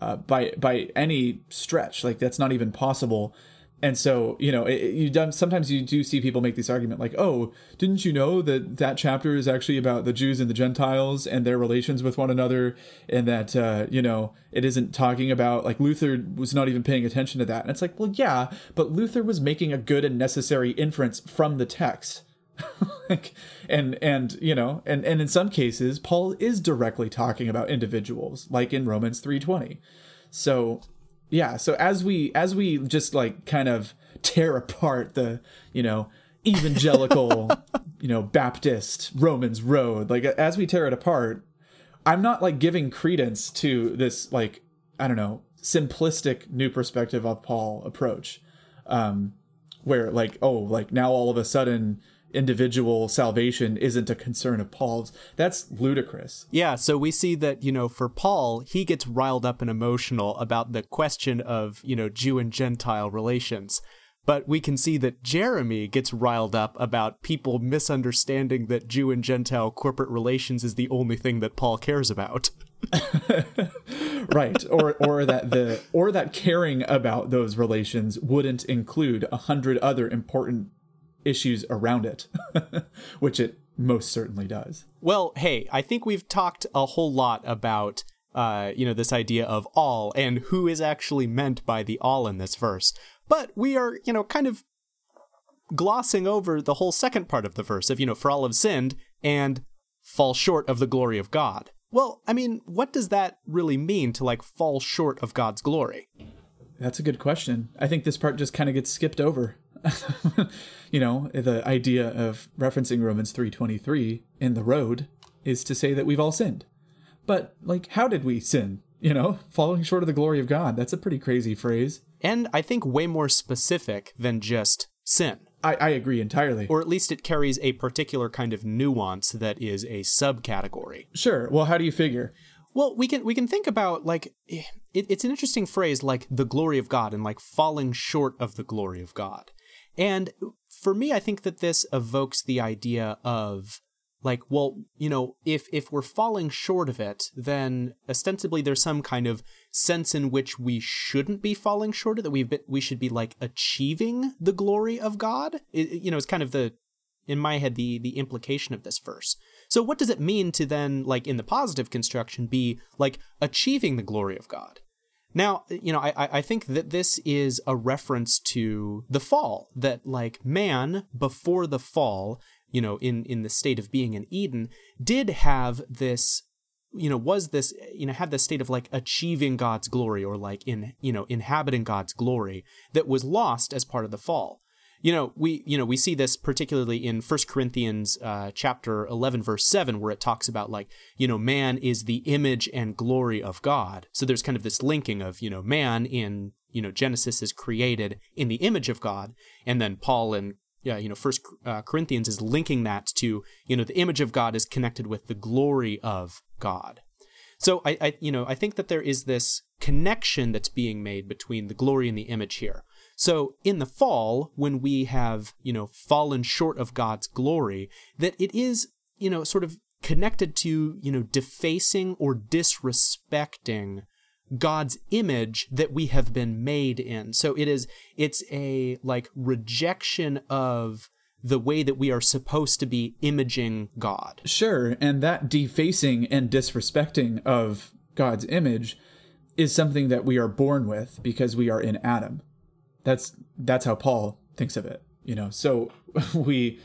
uh, by by any stretch. Like that's not even possible and so you know it, you done sometimes you do see people make this argument like oh didn't you know that that chapter is actually about the jews and the gentiles and their relations with one another and that uh, you know it isn't talking about like luther was not even paying attention to that. And it's like well yeah but luther was making a good and necessary inference from the text. Like, and and you know and and in some cases paul is directly talking about individuals like in romans 320 so yeah so as we as we just like kind of tear apart the you know evangelical you know baptist romans road like as we tear it apart i'm not like giving credence to this like i don't know simplistic new perspective of paul approach um where like oh like now all of a sudden individual salvation isn't a concern of Paul's. That's ludicrous. Yeah, so we see that, you know, for Paul, he gets riled up and emotional about the question of, you know, Jew and Gentile relations. But we can see that Jeremy gets riled up about people misunderstanding that Jew and Gentile corporate relations is the only thing that Paul cares about. right or or that the or that caring about those relations wouldn't include a hundred other important issues around it, which it most certainly does. Well, hey, I think we've talked a whole lot about uh, you know, this idea of all and who is actually meant by the all in this verse. But we are, you know, kind of glossing over the whole second part of the verse of, you know, for all have sinned and fall short of the glory of God. Well, I mean, what does that really mean to like fall short of God's glory? That's a good question. I think this part just kind of gets skipped over. you know, the idea of referencing Romans 3:23 in the road is to say that we've all sinned. But like how did we sin? You know, falling short of the glory of God. That's a pretty crazy phrase. And I think way more specific than just sin. I, I agree entirely. Or at least it carries a particular kind of nuance that is a subcategory. Sure. Well, how do you figure? Well, we can we can think about like it, it's an interesting phrase like the glory of God and like falling short of the glory of God. And for me, I think that this evokes the idea of like, well, you know, if if we're falling short of it, then ostensibly there's some kind of sense in which we shouldn't be falling short of that. We've been, we should be like achieving the glory of God. It, you know, it's kind of the in my head the the implication of this verse. So what does it mean to then like in the positive construction be like achieving the glory of God? Now, you know, I, I think that this is a reference to the fall, that like man before the fall, you know, in, in the state of being in Eden, did have this, you know, was this, you know, had this state of like achieving God's glory or like in, you know, inhabiting God's glory that was lost as part of the fall you know we you know we see this particularly in First corinthians uh, chapter 11 verse 7 where it talks about like you know man is the image and glory of god so there's kind of this linking of you know man in you know genesis is created in the image of god and then paul in yeah, you know, First uh, Corinthians is linking that to, you know, the image of God is connected with the glory of God. So I, I, you know, I think that there is this connection that's being made between the glory and the image here. So in the fall, when we have, you know, fallen short of God's glory, that it is, you know, sort of connected to, you know, defacing or disrespecting God's image that we have been made in. So it is it's a like rejection of the way that we are supposed to be imaging God. Sure, and that defacing and disrespecting of God's image is something that we are born with because we are in Adam. That's that's how Paul thinks of it, you know. So we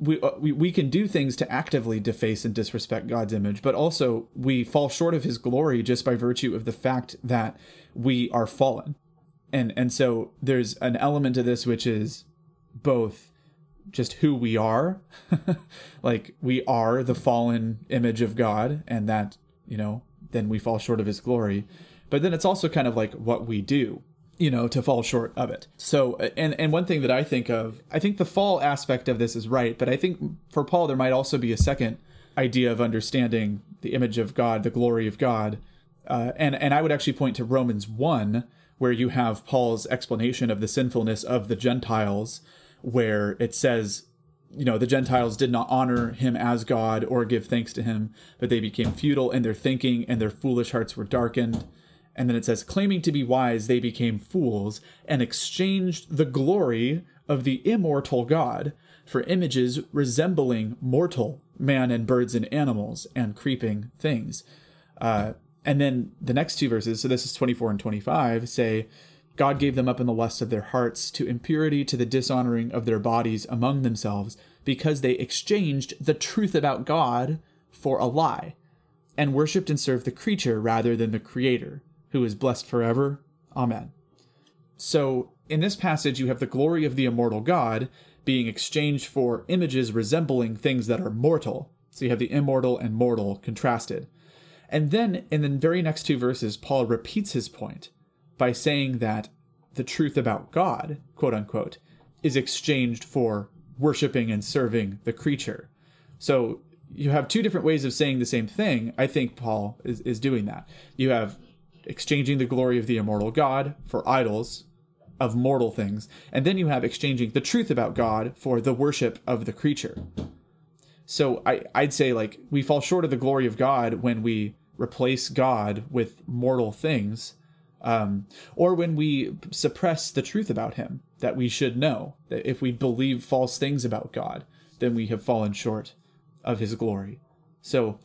we, uh, we we can do things to actively deface and disrespect God's image, but also we fall short of His glory just by virtue of the fact that we are fallen, and and so there's an element to this which is both just who we are, like we are the fallen image of God, and that you know then we fall short of His glory, but then it's also kind of like what we do you know to fall short of it. So and and one thing that i think of i think the fall aspect of this is right but i think for paul there might also be a second idea of understanding the image of god the glory of god. Uh, and and i would actually point to romans 1 where you have paul's explanation of the sinfulness of the gentiles where it says you know the gentiles did not honor him as god or give thanks to him but they became futile in their thinking and their foolish hearts were darkened and then it says, claiming to be wise, they became fools and exchanged the glory of the immortal God for images resembling mortal man and birds and animals and creeping things. Uh, and then the next two verses, so this is 24 and 25, say, God gave them up in the lust of their hearts to impurity, to the dishonoring of their bodies among themselves, because they exchanged the truth about God for a lie, and worshipped and served the creature rather than the Creator who is blessed forever. Amen. So, in this passage, you have the glory of the immortal God being exchanged for images resembling things that are mortal. So, you have the immortal and mortal contrasted. And then, in the very next two verses, Paul repeats his point by saying that the truth about God, quote unquote, is exchanged for worshiping and serving the creature. So, you have two different ways of saying the same thing. I think Paul is, is doing that. You have exchanging the glory of the immortal God for idols of mortal things. And then you have exchanging the truth about God for the worship of the creature. So I, I'd say, like, we fall short of the glory of God when we replace God with mortal things, um, or when we suppress the truth about Him that we should know. That if we believe false things about God, then we have fallen short of His glory. So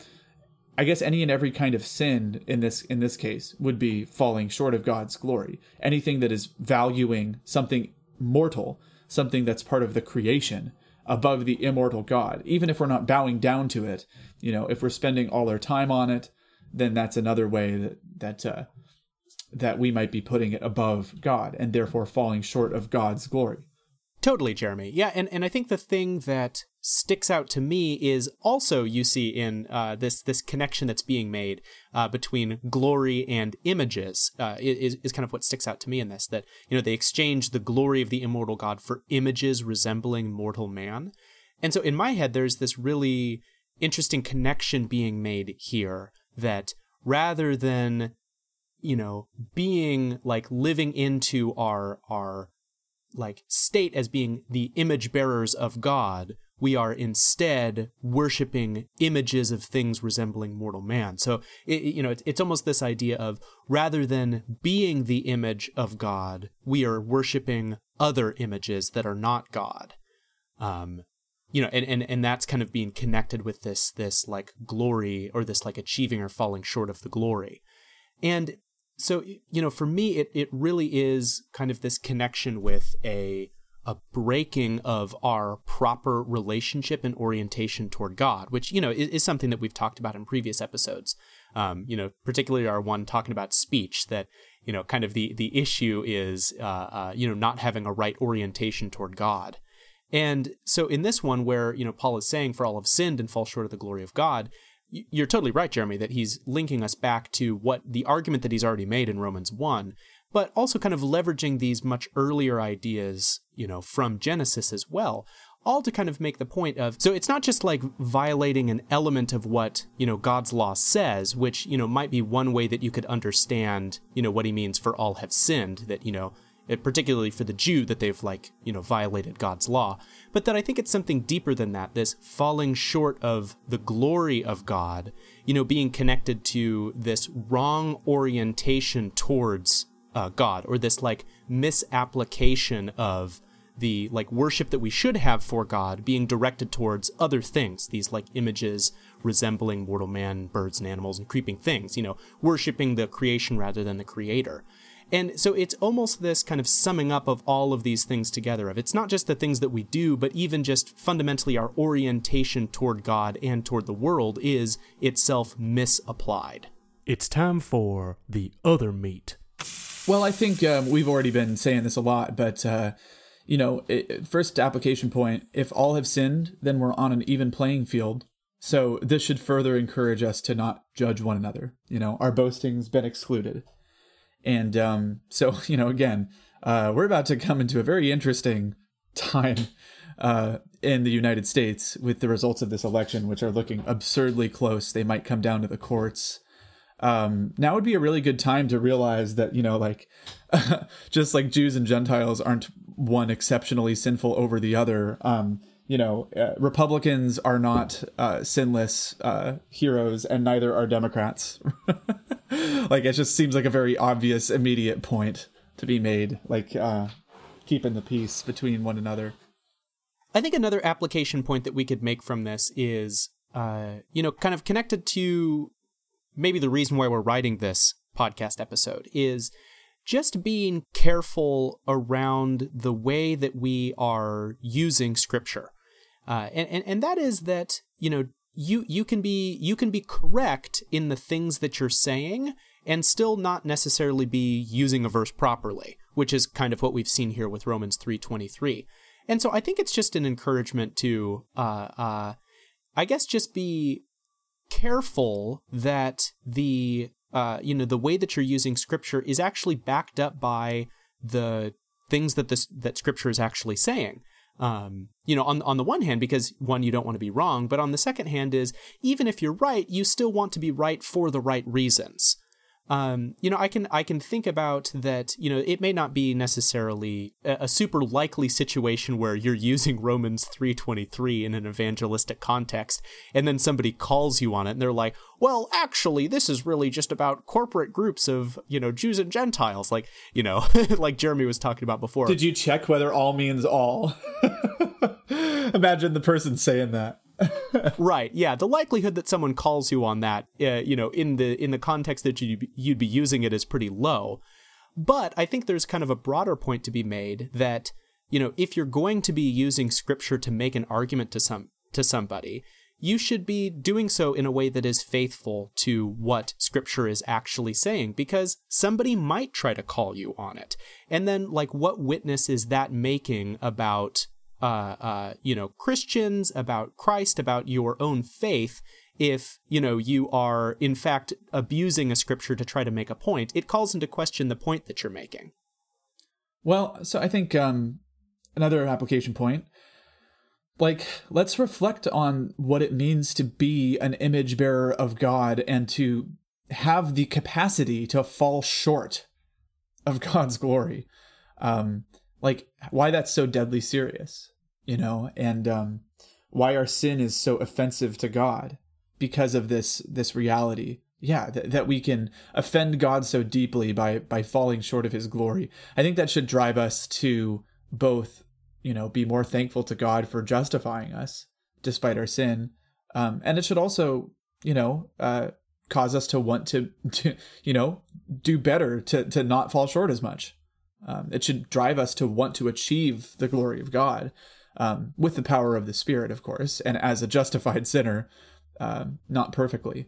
I guess any and every kind of sin in this in this case would be falling short of God's glory. Anything that is valuing something mortal, something that's part of the creation above the immortal God, even if we're not bowing down to it, you know, if we're spending all our time on it, then that's another way that that uh, that we might be putting it above God and therefore falling short of God's glory. Totally, Jeremy. Yeah, and, and I think the thing that sticks out to me is also you see in uh, this this connection that's being made uh, between glory and images uh, is, is kind of what sticks out to me in this that you know they exchange the glory of the immortal God for images resembling mortal man, and so in my head there's this really interesting connection being made here that rather than you know being like living into our our like state as being the image bearers of God, we are instead worshiping images of things resembling mortal man. So, it, you know, it's, it's almost this idea of rather than being the image of God, we are worshiping other images that are not God. Um, you know, and, and, and that's kind of being connected with this, this like glory or this like achieving or falling short of the glory. And so you know for me it, it really is kind of this connection with a a breaking of our proper relationship and orientation toward God, which you know is, is something that we've talked about in previous episodes. Um, you know, particularly our one talking about speech. That you know, kind of the the issue is uh, uh, you know not having a right orientation toward God. And so in this one, where you know Paul is saying, "For all have sinned and fall short of the glory of God," you're totally right, Jeremy, that he's linking us back to what the argument that he's already made in Romans 1, but also kind of leveraging these much earlier ideas, you know, from Genesis as well, all to kind of make the point of so it's not just like violating an element of what, you know, God's law says, which, you know, might be one way that you could understand, you know, what he means for all have sinned, that, you know, particularly for the Jew that they've like, you know, violated God's law, but that I think it's something deeper than that, this falling short of the glory of God, you know, being connected to this wrong orientation towards uh, God or this like misapplication of the like worship that we should have for God being directed towards other things, these like images resembling mortal man, birds and animals and creeping things, you know, worshiping the creation rather than the creator. And so it's almost this kind of summing up of all of these things together of it's not just the things that we do, but even just fundamentally our orientation toward God and toward the world is itself misapplied. It's time for the other meat. Well, I think um, we've already been saying this a lot, but uh, you know, it, first application point: if all have sinned, then we're on an even playing field. So this should further encourage us to not judge one another. You know, our boasting's been excluded, and um, so you know, again, uh, we're about to come into a very interesting time uh, in the United States with the results of this election, which are looking absurdly close. They might come down to the courts um, now would be a really good time to realize that you know like just like jews and gentiles aren't one exceptionally sinful over the other um, you know uh, republicans are not uh, sinless uh, heroes and neither are democrats like it just seems like a very obvious immediate point to be made like uh, keeping the peace between one another i think another application point that we could make from this is uh, you know kind of connected to maybe the reason why we're writing this podcast episode is just being careful around the way that we are using scripture. Uh, and, and, and that is that, you know, you, you can be you can be correct in the things that you're saying and still not necessarily be using a verse properly, which is kind of what we've seen here with Romans 3:23. And so I think it's just an encouragement to uh, uh, I guess just be careful that the uh, you know the way that you're using scripture is actually backed up by the things that this that scripture is actually saying. Um, you know, on on the one hand, because one, you don't want to be wrong, but on the second hand is even if you're right, you still want to be right for the right reasons um, you know, I can I can think about that. You know, it may not be necessarily a, a super likely situation where you're using Romans three twenty three in an evangelistic context, and then somebody calls you on it, and they're like, "Well, actually, this is really just about corporate groups of you know Jews and Gentiles," like you know, like Jeremy was talking about before. Did you check whether all means all? Imagine the person saying that. right. Yeah. The likelihood that someone calls you on that, uh, you know, in the in the context that you you'd be using it is pretty low. But I think there's kind of a broader point to be made that you know if you're going to be using scripture to make an argument to some to somebody, you should be doing so in a way that is faithful to what scripture is actually saying because somebody might try to call you on it. And then like what witness is that making about uh, uh, you know, Christians, about Christ, about your own faith, if, you know, you are in fact abusing a scripture to try to make a point, it calls into question the point that you're making. Well, so I think um, another application point like let's reflect on what it means to be an image bearer of God and to have the capacity to fall short of God's glory. Um, like why that's so deadly serious, you know, and um, why our sin is so offensive to God because of this this reality. Yeah, th- that we can offend God so deeply by by falling short of His glory. I think that should drive us to both, you know, be more thankful to God for justifying us despite our sin, um, and it should also, you know, uh, cause us to want to, to, you know, do better to to not fall short as much. Um, it should drive us to want to achieve the glory of God um, with the power of the Spirit, of course, and as a justified sinner, uh, not perfectly,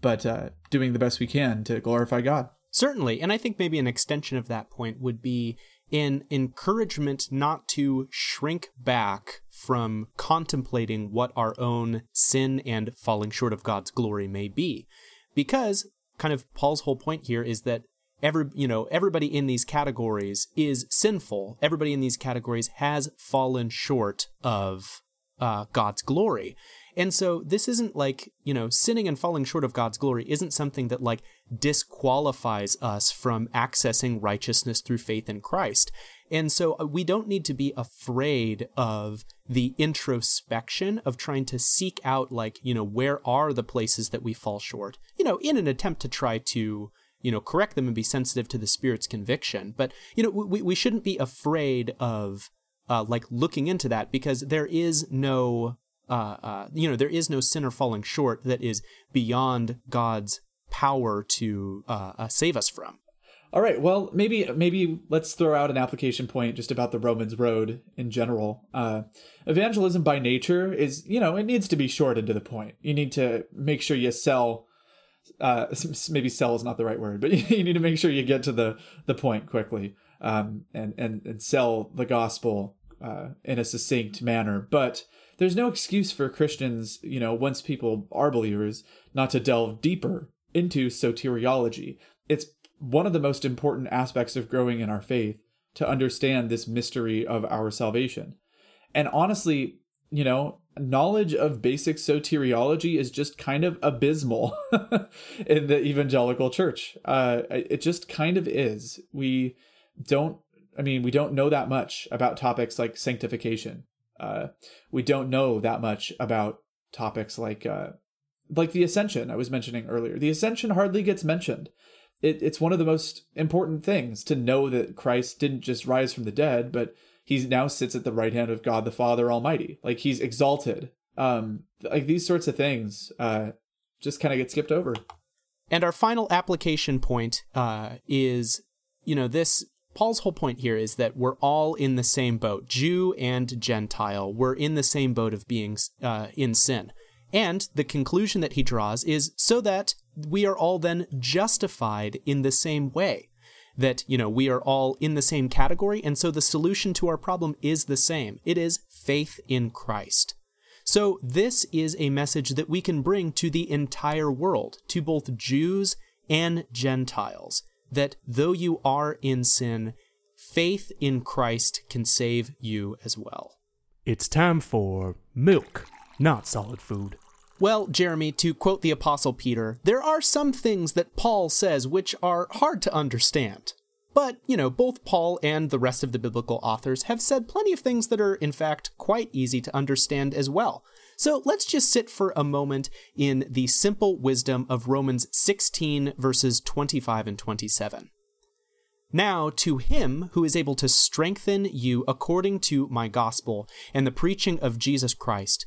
but uh, doing the best we can to glorify God. Certainly. And I think maybe an extension of that point would be an encouragement not to shrink back from contemplating what our own sin and falling short of God's glory may be. Because kind of Paul's whole point here is that every you know everybody in these categories is sinful. Everybody in these categories has fallen short of uh, god's glory. And so this isn't like you know sinning and falling short of god's glory isn't something that like disqualifies us from accessing righteousness through faith in christ. And so uh, we don't need to be afraid of the introspection of trying to seek out like you know where are the places that we fall short? You know in an attempt to try to you know correct them and be sensitive to the spirit's conviction but you know we, we shouldn't be afraid of uh, like looking into that because there is no uh, uh, you know there is no sinner falling short that is beyond god's power to uh, uh, save us from All right. Well, maybe maybe let's throw out an application point just about the Romans road in general. Uh, evangelism by nature is, you know, it needs to be short and to the point. You need to make sure you sell. Uh, maybe sell is not the right word, but you need to make sure you get to the the point quickly, um, and and and sell the gospel uh, in a succinct manner. But there's no excuse for Christians, you know, once people are believers, not to delve deeper into soteriology. It's one of the most important aspects of growing in our faith to understand this mystery of our salvation. And honestly, you know, knowledge of basic soteriology is just kind of abysmal in the evangelical church. Uh, it just kind of is. We don't, I mean, we don't know that much about topics like sanctification. Uh, we don't know that much about topics like uh, like the ascension I was mentioning earlier. The ascension hardly gets mentioned it, it's one of the most important things to know that Christ didn't just rise from the dead, but he now sits at the right hand of God the Father Almighty. Like he's exalted. Um, like these sorts of things uh, just kind of get skipped over. And our final application point uh, is, you know, this Paul's whole point here is that we're all in the same boat, Jew and Gentile. We're in the same boat of being uh, in sin. And the conclusion that he draws is so that we are all then justified in the same way. That, you know, we are all in the same category, and so the solution to our problem is the same. It is faith in Christ. So, this is a message that we can bring to the entire world, to both Jews and Gentiles, that though you are in sin, faith in Christ can save you as well. It's time for milk, not solid food. Well, Jeremy, to quote the Apostle Peter, there are some things that Paul says which are hard to understand. But, you know, both Paul and the rest of the biblical authors have said plenty of things that are, in fact, quite easy to understand as well. So let's just sit for a moment in the simple wisdom of Romans 16, verses 25 and 27. Now, to him who is able to strengthen you according to my gospel and the preaching of Jesus Christ,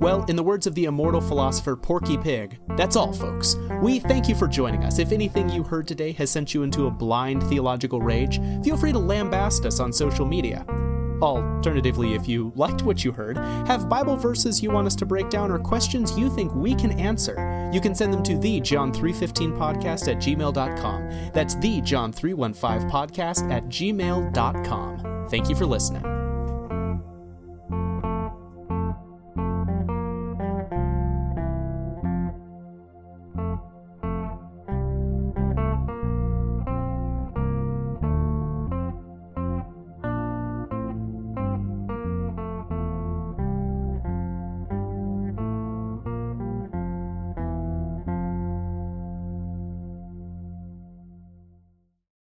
Well, in the words of the immortal philosopher Porky Pig, that's all, folks. We thank you for joining us. If anything you heard today has sent you into a blind theological rage, feel free to lambaste us on social media. Alternatively, if you liked what you heard, have Bible verses you want us to break down, or questions you think we can answer, you can send them to the John315podcast at gmail.com. That's the John315podcast at gmail.com. Thank you for listening.